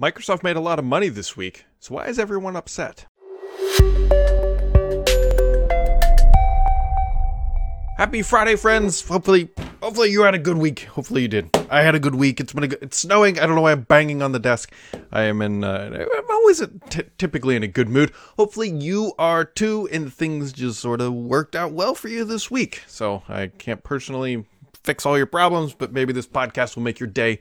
Microsoft made a lot of money this week, so why is everyone upset? Happy Friday, friends! Hopefully, hopefully you had a good week. Hopefully you did. I had a good week. It's been a good, it's snowing. I don't know why I'm banging on the desk. I am in. Uh, I'm always typically in a good mood. Hopefully you are too, and things just sort of worked out well for you this week. So I can't personally fix all your problems, but maybe this podcast will make your day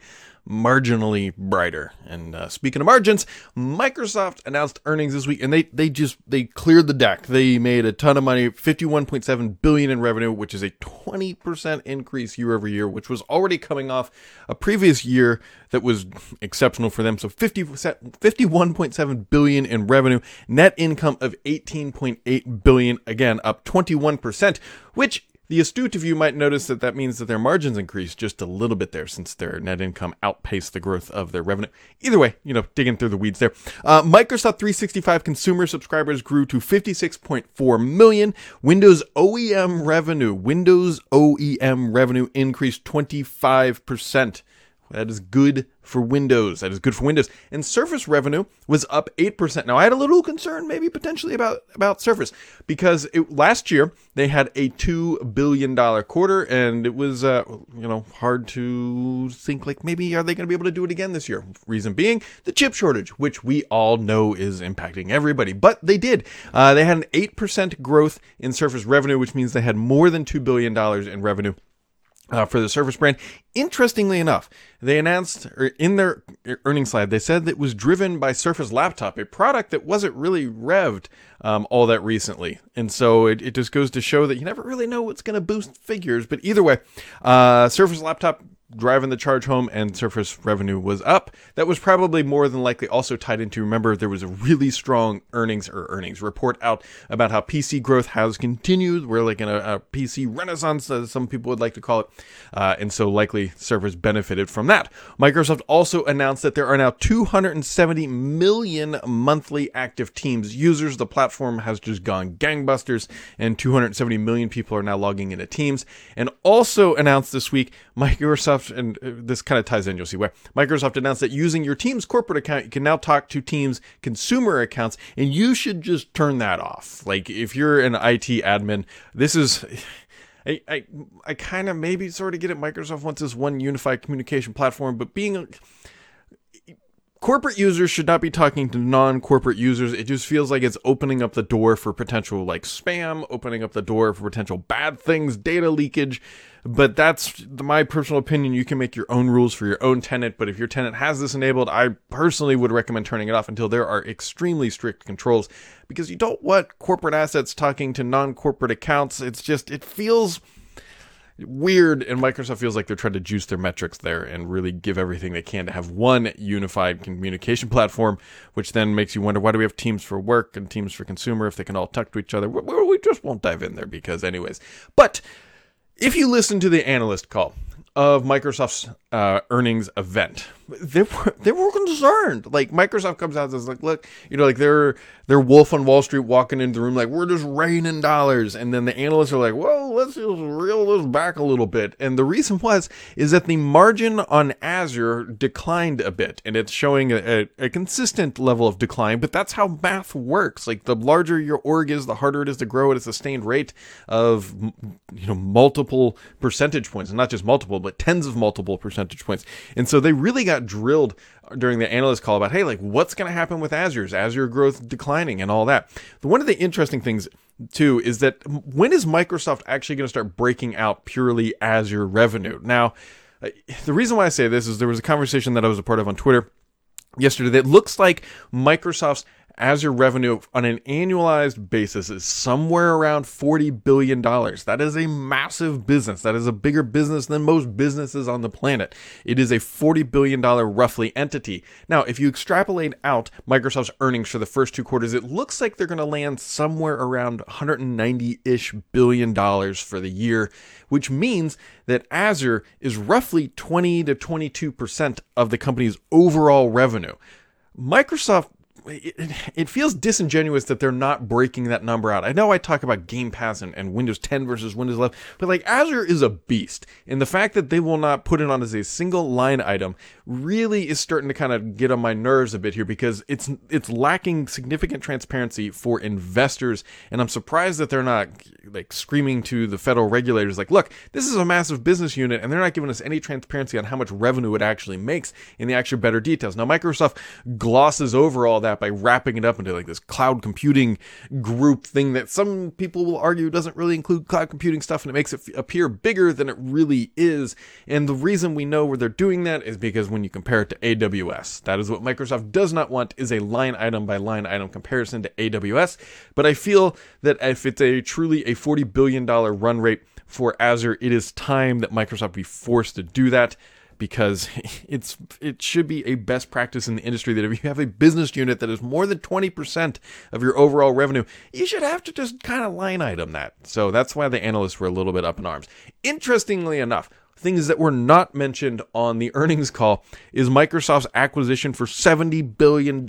marginally brighter. And uh, speaking of margins, Microsoft announced earnings this week, and they they just they cleared the deck. They made a ton of money, fifty one point seven billion in revenue, which is a twenty percent increase year over year, which was already coming off a previous year that was exceptional for them. So 50, 51.7 billion in revenue, net income of 18.8 billion, again up 21%, which the astute of you might notice that that means that their margins increased just a little bit there since their net income outpaced the growth of their revenue. Either way, you know, digging through the weeds there. Uh, Microsoft 365 consumer subscribers grew to 56.4 million. Windows OEM revenue, Windows OEM revenue increased 25%. That is good for Windows. That is good for Windows. And Surface revenue was up 8%. Now, I had a little concern maybe potentially about, about Surface because it, last year they had a $2 billion quarter and it was, uh, you know, hard to think like maybe are they going to be able to do it again this year? Reason being the chip shortage, which we all know is impacting everybody. But they did. Uh, they had an 8% growth in Surface revenue, which means they had more than $2 billion in revenue uh, for the Surface brand. Interestingly enough, they announced in their earnings slide, they said that it was driven by Surface Laptop, a product that wasn't really revved um, all that recently. And so it, it just goes to show that you never really know what's going to boost figures. But either way, uh, Surface Laptop driving the charge home and Surface revenue was up. That was probably more than likely also tied into remember there was a really strong earnings or earnings report out about how PC growth has continued. We're like in a, a PC renaissance, as some people would like to call it, uh, and so likely Surface benefited from that. Microsoft also announced that there are now 270 million monthly active Teams users. The platform has just gone gangbusters, and 270 million people are now logging into Teams. And also announced this week, Microsoft Microsoft, and uh, this kind of ties in, you'll see why. Microsoft announced that using your Teams corporate account, you can now talk to Teams consumer accounts, and you should just turn that off. Like, if you're an IT admin, this is. I, I, I kind of maybe sort of get it. Microsoft wants this one unified communication platform, but being a, corporate users should not be talking to non-corporate users. It just feels like it's opening up the door for potential like spam, opening up the door for potential bad things, data leakage. But that's my personal opinion. You can make your own rules for your own tenant. But if your tenant has this enabled, I personally would recommend turning it off until there are extremely strict controls because you don't want corporate assets talking to non-corporate accounts. It's just, it feels weird and microsoft feels like they're trying to juice their metrics there and really give everything they can to have one unified communication platform which then makes you wonder why do we have teams for work and teams for consumer if they can all talk to each other we just won't dive in there because anyways but if you listen to the analyst call of Microsoft's uh, earnings event, they were they were concerned. Like Microsoft comes out and says, like, look, you know, like they're they're Wolf on Wall Street walking into the room, like we're just raining dollars, and then the analysts are like, well, let's just reel this back a little bit. And the reason was is that the margin on Azure declined a bit, and it's showing a, a, a consistent level of decline. But that's how math works. Like the larger your org is, the harder it is to grow at a sustained rate of you know multiple percentage points, and not just multiple, but tens of multiple percentage points. And so they really got drilled during the analyst call about, hey, like what's going to happen with Azure's Azure growth declining and all that. One of the interesting things too is that when is Microsoft actually going to start breaking out purely Azure revenue? Now, uh, the reason why I say this is there was a conversation that I was a part of on Twitter yesterday that looks like Microsoft's Azure revenue on an annualized basis is somewhere around $40 billion. That is a massive business. That is a bigger business than most businesses on the planet. It is a $40 billion roughly entity. Now, if you extrapolate out Microsoft's earnings for the first two quarters, it looks like they're going to land somewhere around 190 ish billion dollars for the year, which means that Azure is roughly 20 to 22% of the company's overall revenue. Microsoft it, it, feels disingenuous that they're not breaking that number out. I know I talk about Game Pass and, and, Windows 10 versus Windows 11, but like Azure is a beast. And the fact that they will not put it on as a single line item really is starting to kind of get on my nerves a bit here because it's it's lacking significant transparency for investors. And I'm surprised that they're not like screaming to the federal regulators like, look, this is a massive business unit and they're not giving us any transparency on how much revenue it actually makes in the actual better details. Now Microsoft glosses over all that by wrapping it up into like this cloud computing group thing that some people will argue doesn't really include cloud computing stuff and it makes it appear bigger than it really is. And the reason we know where they're doing that is because when you compare it to AWS, that is what Microsoft does not want is a line item by line item comparison to AWS. But I feel that if it's a truly a $40 billion run rate for Azure, it is time that Microsoft be forced to do that because it's it should be a best practice in the industry that if you have a business unit that is more than 20% of your overall revenue, you should have to just kind of line item that. So that's why the analysts were a little bit up in arms. Interestingly enough, things that were not mentioned on the earnings call is Microsoft's acquisition for $70 billion.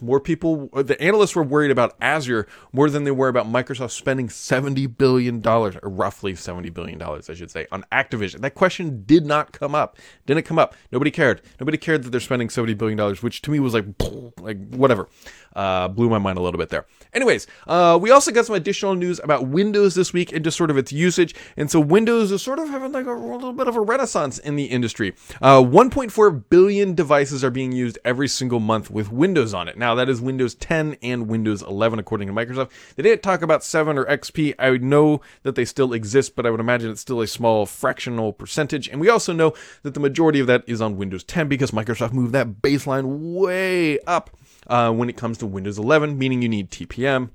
More people, the analysts were worried about Azure more than they were about Microsoft spending $70 billion, or roughly $70 billion, I should say, on Activision. That question did not come up. Didn't come up. Nobody cared. Nobody cared that they're spending $70 billion, which to me was like, like whatever. Uh, blew my mind a little bit there. Anyways, uh, we also got some additional news about Windows this week and just sort of its usage. And so Windows is sort of having like a, a little bit of a renaissance in the industry. Uh, 1.4 billion devices are being used every single month with Windows on it. Now that is Windows 10 and Windows 11, according to Microsoft. They didn't talk about 7 or XP. I would know that they still exist, but I would imagine it's still a small fractional percentage. And we also know that the majority of that is on Windows 10 because Microsoft moved that baseline way up uh, when it comes to Windows 11, meaning you need TPM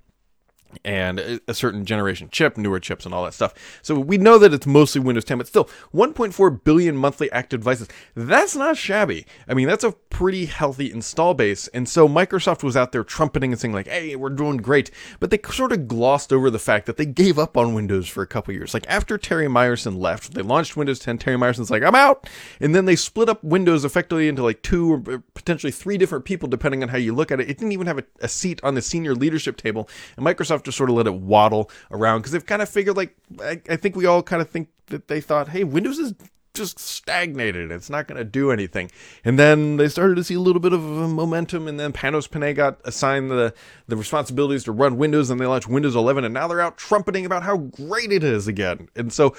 and a certain generation chip, newer chips, and all that stuff. So we know that it's mostly Windows 10, but still, 1.4 billion monthly active devices. That's not shabby. I mean, that's a pretty healthy install base. And so Microsoft was out there trumpeting and saying, like, hey, we're doing great. But they sort of glossed over the fact that they gave up on Windows for a couple years. Like, after Terry Myerson left, they launched Windows 10. Terry Myerson's like, I'm out. And then they split up Windows effectively into like two or potentially three different people, depending on how you look at it. It didn't even have a, a seat on the senior leadership table. And Microsoft just sort of let it waddle around because they've kind of figured like I, I think we all kind of think that they thought, hey, Windows is just stagnated. It's not going to do anything. And then they started to see a little bit of uh, momentum, and then Panos Panay got assigned the, the responsibilities to run Windows, and they launched Windows 11, and now they're out trumpeting about how great it is again. And so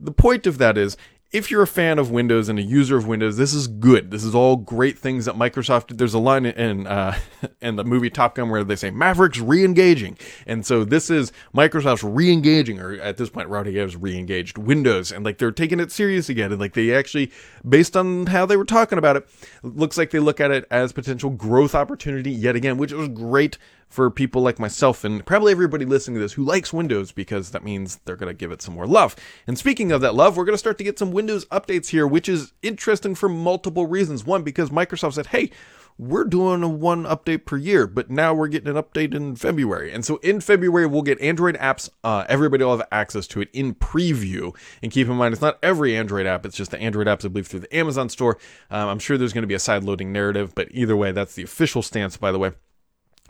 the point of that is if you're a fan of Windows and a user of Windows, this is good. This is all great things that Microsoft. Did. There's a line in uh, in the movie Top Gun where they say Maverick's re-engaging, and so this is Microsoft's re-engaging, or at this point, Rowdy has re-engaged Windows, and like they're taking it serious again, and like they actually, based on how they were talking about it, looks like they look at it as potential growth opportunity yet again, which was great for people like myself and probably everybody listening to this who likes Windows because that means they're going to give it some more love. And speaking of that love, we're going to start to get some Windows updates here, which is interesting for multiple reasons. One, because Microsoft said, hey, we're doing a one update per year, but now we're getting an update in February. And so in February, we'll get Android apps. Uh, everybody will have access to it in preview. And keep in mind, it's not every Android app, it's just the Android apps, I believe, through the Amazon store. Um, I'm sure there's going to be a side loading narrative, but either way, that's the official stance, by the way.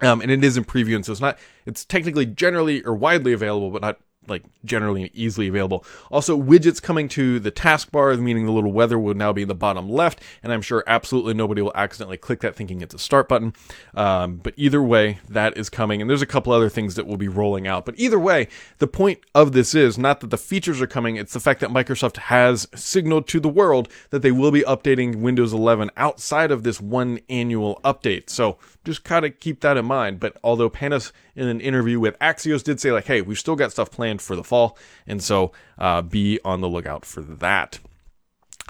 Um, and it is in preview, and so it's not. It's technically generally or widely available, but not like generally easily available. Also, widgets coming to the taskbar, meaning the little weather will now be in the bottom left, and I'm sure absolutely nobody will accidentally click that thinking it's a start button. Um, but either way, that is coming, and there's a couple other things that will be rolling out. But either way, the point of this is not that the features are coming, it's the fact that Microsoft has signaled to the world that they will be updating Windows 11 outside of this one annual update. So just kind of keep that in mind. But although Panos in an interview with Axios did say like, hey, we've still got stuff planned for the fall, and so uh, be on the lookout for that.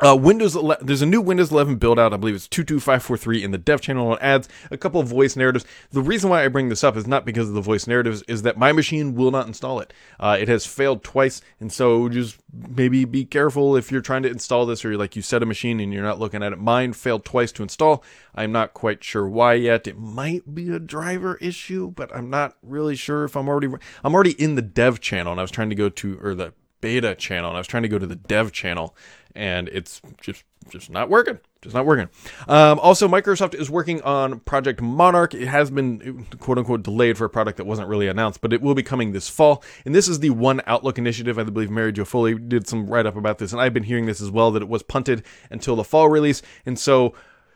Uh, Windows 11, there's a new Windows 11 build out. I believe it's 22543 in the dev channel. It adds a couple of voice narratives. The reason why I bring this up is not because of the voice narratives, is that my machine will not install it. Uh, it has failed twice, and so just maybe be careful if you're trying to install this or you're like you set a machine and you're not looking at it. Mine failed twice to install. I'm not quite sure why yet. It might be a driver issue, but I'm not really sure if I'm already I'm already in the dev channel and I was trying to go to or the beta channel and I was trying to go to the dev channel and it's just just not working. just not working. Um, also, Microsoft is working on Project Monarch. It has been quote unquote delayed for a product that wasn't really announced, but it will be coming this fall. And this is the One Outlook initiative. I believe Mary Jo Foley did some write up about this, and I've been hearing this as well that it was punted until the fall release. And so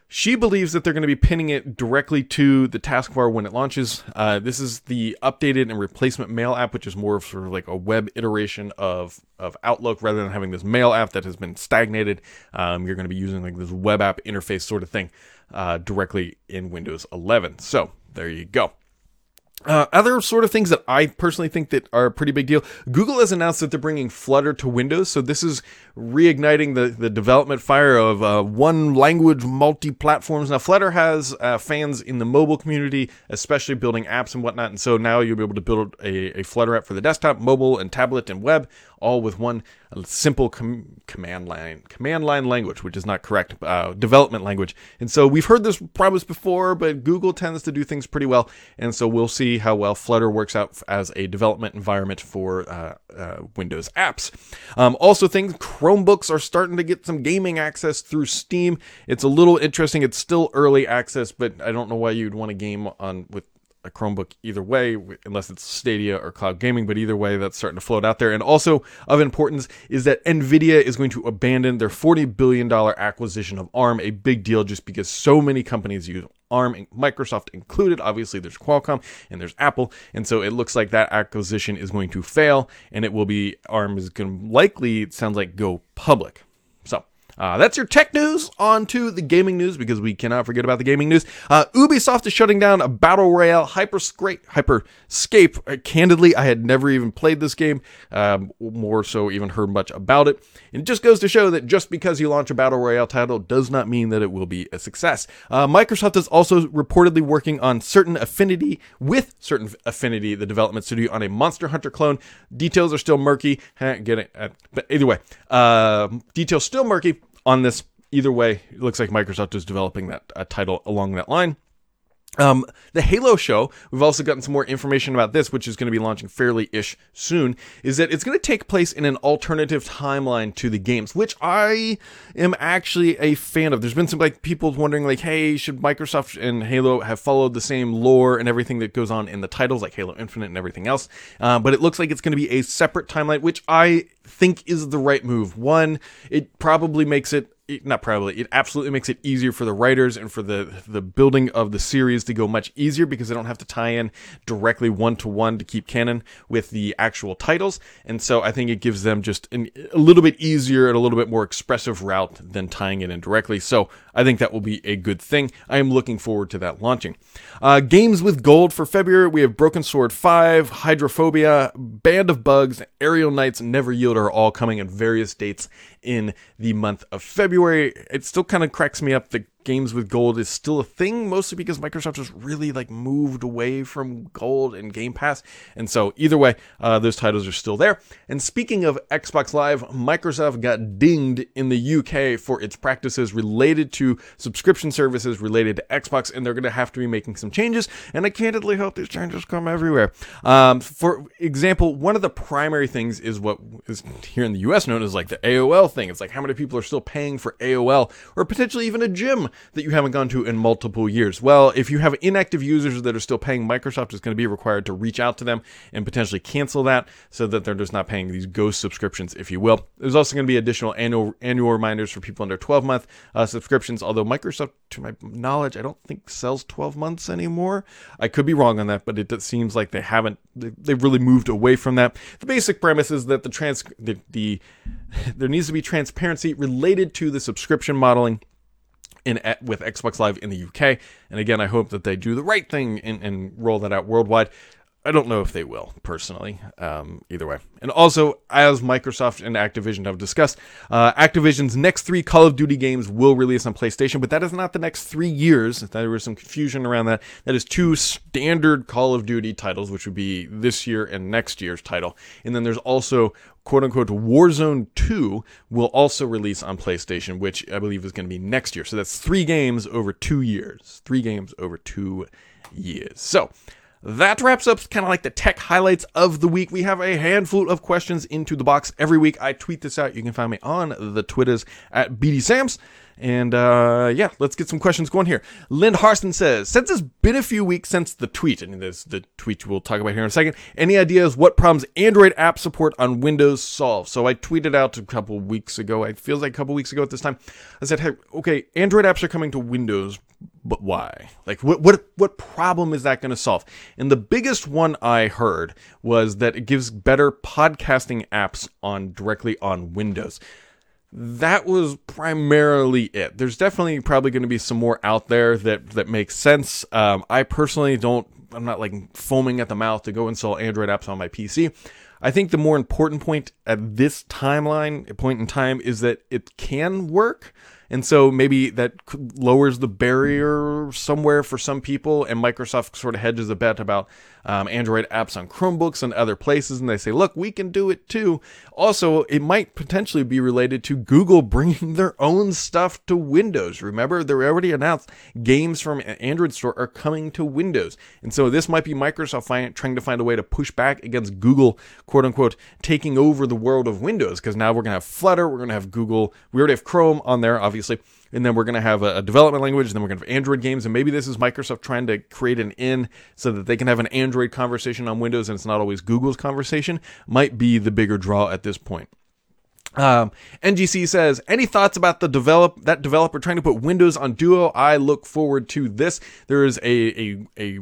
she believes that they're going to be pinning it directly to the taskbar when it launches. Uh, this is the updated and replacement mail app, which is more of sort of like a web iteration of of Outlook rather than having this mail app that has been stagnated. Um, you're going to be using like this web app interface sort of thing uh, directly in Windows 11. So there you go. Uh, other sort of things that I personally think that are a pretty big deal. Google has announced that they're bringing Flutter to Windows, so this is reigniting the, the development fire of uh, one language multi platforms. Now, Flutter has uh, fans in the mobile community, especially building apps and whatnot, and so now you'll be able to build a, a Flutter app for the desktop, mobile, and tablet and web, all with one simple com- command line command line language, which is not correct uh, development language. And so we've heard this promise before, but Google tends to do things pretty well, and so we'll see how well Flutter works out as a development environment for uh, uh, Windows apps. Um, also, things Chromebooks are starting to get some gaming access through Steam. It's a little interesting. It's still early access, but I don't know why you'd want to game on with a Chromebook either way, unless it's Stadia or cloud gaming. But either way, that's starting to float out there. And also of importance is that Nvidia is going to abandon their $40 billion acquisition of ARM, a big deal just because so many companies use ARM, Microsoft included. Obviously, there's Qualcomm and there's Apple, and so it looks like that acquisition is going to fail, and it will be ARM is going to likely, it sounds like, go public. Uh, that's your tech news. On to the gaming news because we cannot forget about the gaming news. Uh, Ubisoft is shutting down a battle royale Hyperscape. Hyperscape. Uh, candidly, I had never even played this game, um, more so even heard much about it. And it just goes to show that just because you launch a battle royale title does not mean that it will be a success. Uh, Microsoft is also reportedly working on certain affinity with certain affinity, the development studio, on a Monster Hunter clone. Details are still murky. Get it? Uh, but either way, uh, details still murky on this. Either way, it looks like Microsoft is developing that title along that line. Um, the Halo show, we've also gotten some more information about this, which is going to be launching fairly ish soon, is that it's going to take place in an alternative timeline to the games, which I am actually a fan of. There's been some like people wondering, like, hey, should Microsoft and Halo have followed the same lore and everything that goes on in the titles, like Halo Infinite and everything else? Uh, but it looks like it's going to be a separate timeline, which I think is the right move. One, it probably makes it not probably it absolutely makes it easier for the writers and for the the building of the series to go much easier because they don't have to tie in directly one to one to keep canon with the actual titles. And so i think it gives them just an, a little bit easier and a little bit more expressive route than tying it in directly. So i think that will be a good thing. I am looking forward to that launching. Uh, games with gold for february. We have broken sword 5 hydrophobia band of bugs aerial knights never yield are all coming at various dates in the month of February. It still kind of cracks me up that games with gold is still a thing, mostly because Microsoft has really like moved away from gold and Game Pass. And so either way, uh, those titles are still there. And speaking of Xbox Live, Microsoft got dinged in the UK for its practices related to subscription services related to Xbox, and they're going to have to be making some changes. And I candidly hope these changes come everywhere. Um, for example, one of the primary things is what is here in the US known as like the AOL thing. It's like how many people are still paying for AOL or potentially even a gym that you haven't gone to in multiple years. Well, if you have inactive users that are still paying, Microsoft is going to be required to reach out to them and potentially cancel that so that they're just not paying these ghost subscriptions, if you will. There's also going to be additional annual annual reminders for people under 12 month uh, subscriptions. Although Microsoft, to my knowledge, I don't think sells 12 months anymore. I could be wrong on that, but it seems like they haven't. They've really moved away from that. The basic premise is that the trans the, the there needs to be transparency related to the subscription modeling in with Xbox Live in the UK. And again, I hope that they do the right thing and, and roll that out worldwide. I don't know if they will, personally, um, either way. And also, as Microsoft and Activision have discussed, uh, Activision's next three Call of Duty games will release on PlayStation, but that is not the next three years. There was some confusion around that. That is two standard Call of Duty titles, which would be this year and next year's title. And then there's also quote unquote Warzone 2 will also release on PlayStation, which I believe is going to be next year. So that's three games over two years. Three games over two years. So that wraps up kind of like the tech highlights of the week. We have a handful of questions into the box every week. I tweet this out. You can find me on the Twitters at BDSams. And uh, yeah, let's get some questions going here. Lynn Harson says, since it's been a few weeks since the tweet, and there's the tweet we'll talk about here in a second, any ideas what problems Android app support on Windows solve? So I tweeted out a couple weeks ago, it feels like a couple weeks ago at this time. I said, hey, okay, Android apps are coming to Windows, but why? Like, what what what problem is that going to solve? And the biggest one I heard was that it gives better podcasting apps on directly on Windows that was primarily it. There's definitely probably going to be some more out there that that makes sense. Um, I personally don't. I'm not like foaming at the mouth to go install Android apps on my PC. I think the more important point at this timeline, point in time, is that it can work. And so maybe that lowers the barrier somewhere for some people, and Microsoft sort of hedges a bet about um, Android apps on Chromebooks and other places, and they say, look, we can do it too. Also, it might potentially be related to Google bringing their own stuff to Windows. Remember, they already announced games from Android Store are coming to Windows. And so this might be Microsoft trying to find a way to push back against Google, quote unquote, taking over the world of Windows, because now we're going to have Flutter, we're going to have Google, we already have Chrome on there, obviously and then we're going to have a, a, development language, and then we're going to have Android games, and maybe this is Microsoft trying to create an in so that they can have an Android conversation on Windows, and it's not always Google's conversation. Might be the bigger draw at this point. Um, NGC says, any thoughts about the develop that developer trying to put Windows on Duo? I look forward to this. There is a a, a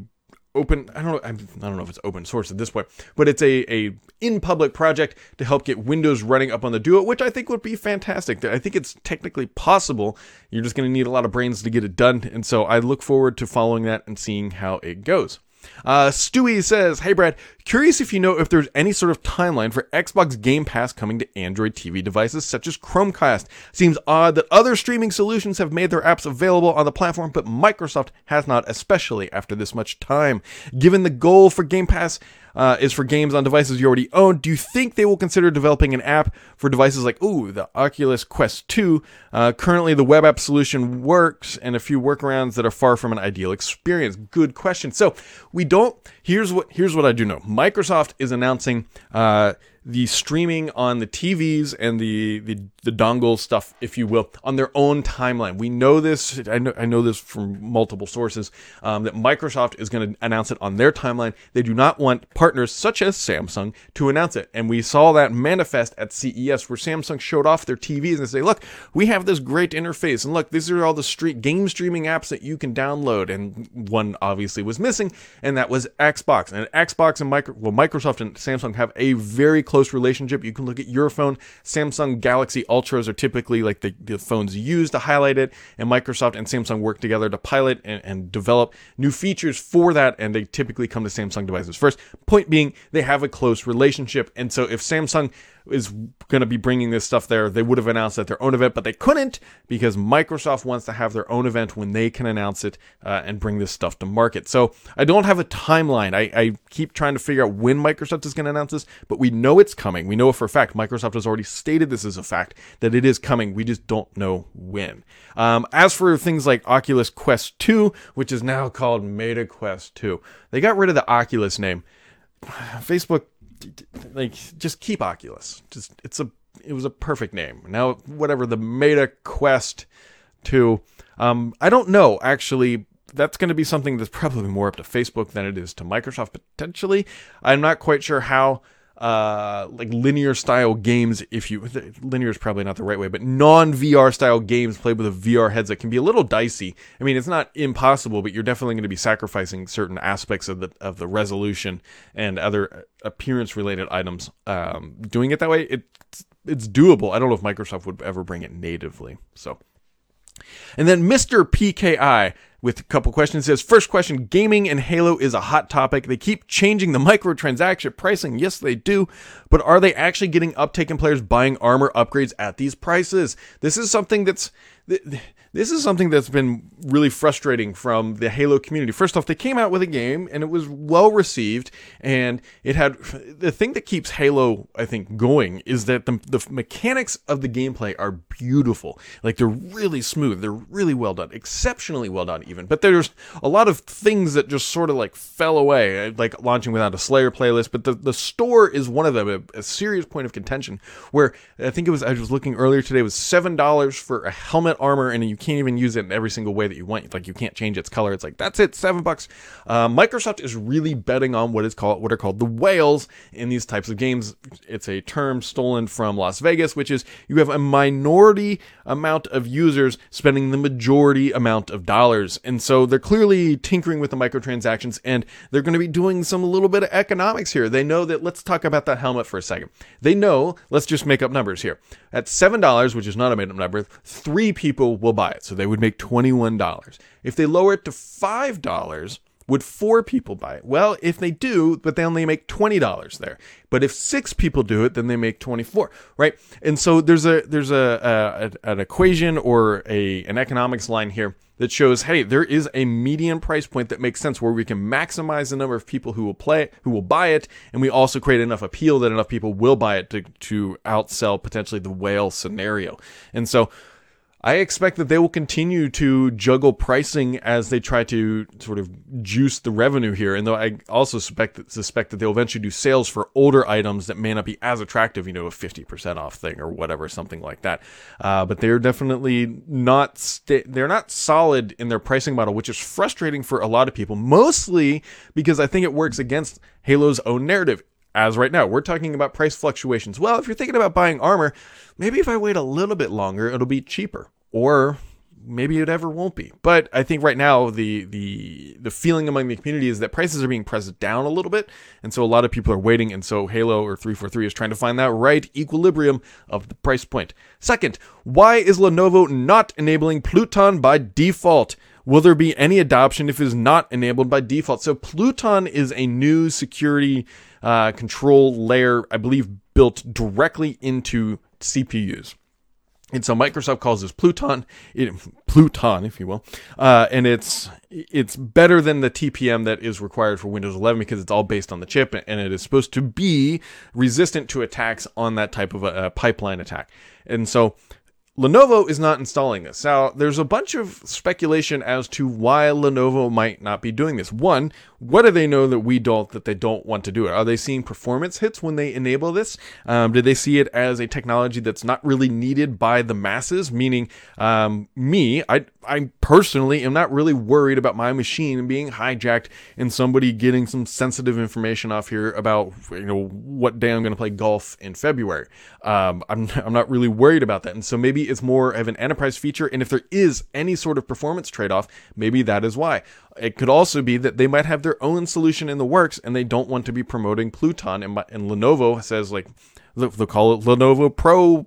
open I don't know I don't know if it's open source at this point, but it's a a in public project to help get Windows running up on the Duo, which I think would be fantastic. I think it's technically possible. You're just going to need a lot of brains to get it done, and so I look forward to following that and seeing how it goes. Uh, Stewie says, Hey Brad, curious if you know if there's any sort of timeline for Xbox Game Pass coming to Android TV devices such as Chromecast. Seems odd that other streaming solutions have made their apps available on the platform, but Microsoft has not, especially after this much time. Given the goal for Game Pass, uh, is for games on devices you already own. Do you think they will consider developing an app for devices like, ooh, the Oculus Quest 2? Uh, currently, the web app solution works and a few workarounds that are far from an ideal experience. Good question. So we don't. Here's what here's what I do know. Microsoft is announcing. Uh, the streaming on the TVs and the, the, the dongle stuff, if you will, on their own timeline. We know this. I know, I know this from multiple sources um, that Microsoft is going to announce it on their timeline. They do not want partners such as Samsung to announce it, and we saw that manifest at CES where Samsung showed off their TVs and say, "Look, we have this great interface, and look, these are all the street game streaming apps that you can download." And one obviously was missing, and that was Xbox. And Xbox and Micro, well, Microsoft and Samsung have a very close close relationship. You can look at your phone. Samsung Galaxy Ultras are typically like the, the phones used to highlight it, and Microsoft and Samsung work together to pilot and, and develop new features for that, and they typically come to Samsung devices first. Point being, they have a close relationship, and so if Samsung is going to be bringing this stuff there. They would have announced at their own event, but they couldn't because Microsoft wants to have their own event when they can announce it uh, and bring this stuff to market. So I don't have a timeline. I, I keep trying to figure out when Microsoft is going to announce this, but we know it's coming. We know for a fact. Microsoft has already stated this as a fact that it is coming. We just don't know when. Um, as for things like Oculus Quest 2, which is now called Meta Quest 2, they got rid of the Oculus name. Facebook like just keep Oculus. Just it's a it was a perfect name. Now whatever the Meta Quest 2 um I don't know actually that's going to be something that's probably more up to Facebook than it is to Microsoft potentially. I'm not quite sure how uh, like linear style games, if you linear is probably not the right way, but non VR style games played with a VR headset can be a little dicey. I mean, it's not impossible, but you're definitely going to be sacrificing certain aspects of the of the resolution and other appearance related items. Um, doing it that way, it's it's doable. I don't know if Microsoft would ever bring it natively. So, and then Mr. PKI with a couple questions. says, first question, gaming and Halo is a hot topic. They keep changing the microtransaction pricing. Yes, they do. But are they actually getting uptake in players buying armor upgrades at these prices? This is something that's, this is something that's been really frustrating from the Halo community. First off, they came out with a game and it was well received, and it had the thing that keeps Halo, I think, going is that the, the mechanics of the gameplay are beautiful. Like they're really smooth, they're really well done, exceptionally well done, even. But there's a lot of things that just sort of like fell away, uh, like launching without a Slayer playlist. But the, the store is one of them, a, a serious point of contention. Where I think it was, I was looking earlier today, was $7 for a helmet armor, and you can't even use it in every single way that you want. Like you can't change its color. It's like that's it, seven bucks. Uh, Microsoft is really betting on what is called what are called the whales in these types of games. It's a term stolen from Las Vegas, which is you have a minority amount of users spending the majority amount of dollars, and so they're clearly tinkering with the microtransactions, and they're going to be doing some little bit of economics here. They know that. Let's talk about that helmet for a second. They know. Let's just make up numbers here. At seven dollars, which is not a made up number, three people will buy it, so they would make $21. If they lower it to $5, would four people buy it? Well, if they do, but they only make $20 there. But if six people do it, then they make 24, right? And so there's a there's a, a an equation or a an economics line here that shows, hey, there is a median price point that makes sense where we can maximize the number of people who will play, who will buy it, and we also create enough appeal that enough people will buy it to to outsell potentially the whale scenario. And so I expect that they will continue to juggle pricing as they try to sort of juice the revenue here. And though I also suspect that, suspect that they'll eventually do sales for older items that may not be as attractive, you know, a 50% off thing or whatever, something like that. Uh, but they're definitely not, st- they're not solid in their pricing model, which is frustrating for a lot of people, mostly because I think it works against Halo's own narrative as right now. We're talking about price fluctuations. Well, if you're thinking about buying armor, maybe if I wait a little bit longer, it'll be cheaper or maybe it ever won't be. But I think right now the the the feeling among the community is that prices are being pressed down a little bit, and so a lot of people are waiting. And so Halo or 343 is trying to find that right equilibrium of the price point. Second, why is Lenovo not enabling Pluton by default? Will there be any adoption if it is not enabled by default? So Pluton is a new security uh, control layer, I believe, built directly into CPUs. And so Microsoft calls this Pluton, it, Pluton, if you will, uh, and it's it's better than the TPM that is required for Windows 11 because it's all based on the chip, and it is supposed to be resistant to attacks on that type of a, a pipeline attack. And so Lenovo is not installing this. Now, there's a bunch of speculation as to why Lenovo might not be doing this. One, what do they know that we don't, that they don't want to do it? Are they seeing performance hits when they enable this? Um, do they see it as a technology that's not really needed by the masses? Meaning, um, me, I, I personally am not really worried about my machine being hijacked and somebody getting some sensitive information off here about, you know, what day I'm going to play golf in February. Um, I'm, I'm not really worried about that. And so maybe it's more of an enterprise feature. And if there is any sort of performance trade off, maybe that is why. It could also be that they might have their own solution in the works and they don't want to be promoting Pluton. And, and Lenovo says, like, they'll call it Lenovo Pro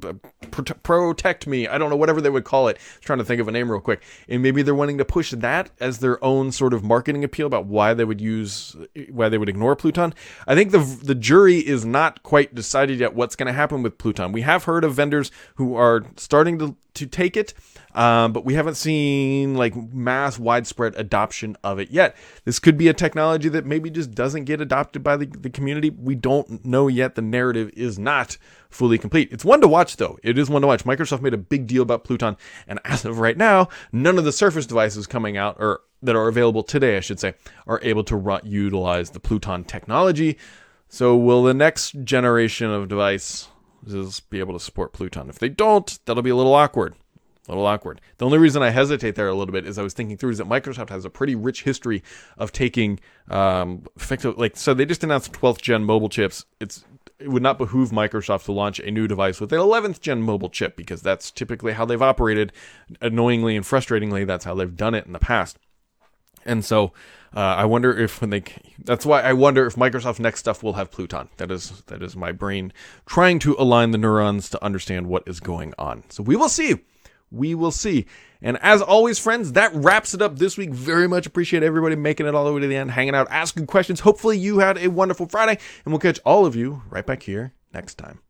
Protect Me. I don't know whatever they would call it. I'm trying to think of a name real quick. And maybe they're wanting to push that as their own sort of marketing appeal about why they would use why they would ignore Pluton. I think the the jury is not quite decided yet what's going to happen with Pluton. We have heard of vendors who are starting to to take it. Um, but we haven't seen like mass widespread adoption of it yet. This could be a technology that maybe just doesn't get adopted by the, the community. We don't know yet. The narrative is not fully complete. It's one to watch though. It is one to watch. Microsoft made a big deal about Pluton, and as of right now, none of the Surface devices coming out or that are available today, I should say, are able to run, utilize the Pluton technology. So will the next generation of devices be able to support Pluton? If they don't, that'll be a little awkward a little awkward. The only reason I hesitate there a little bit is I was thinking through is that Microsoft has a pretty rich history of taking, um, like so they just announced 12th gen mobile chips. It's it would not behoove Microsoft to launch a new device with an 11th gen mobile chip because that's typically how they've operated. Annoyingly and frustratingly, that's how they've done it in the past. And so uh, I wonder if when they that's why I wonder if Microsoft next stuff will have Pluton. That is that is my brain trying to align the neurons to understand what is going on. So we will see we will see. And as always, friends, that wraps it up this week. Very much appreciate everybody making it all the way to the end, hanging out, asking questions. Hopefully, you had a wonderful Friday, and we'll catch all of you right back here next time.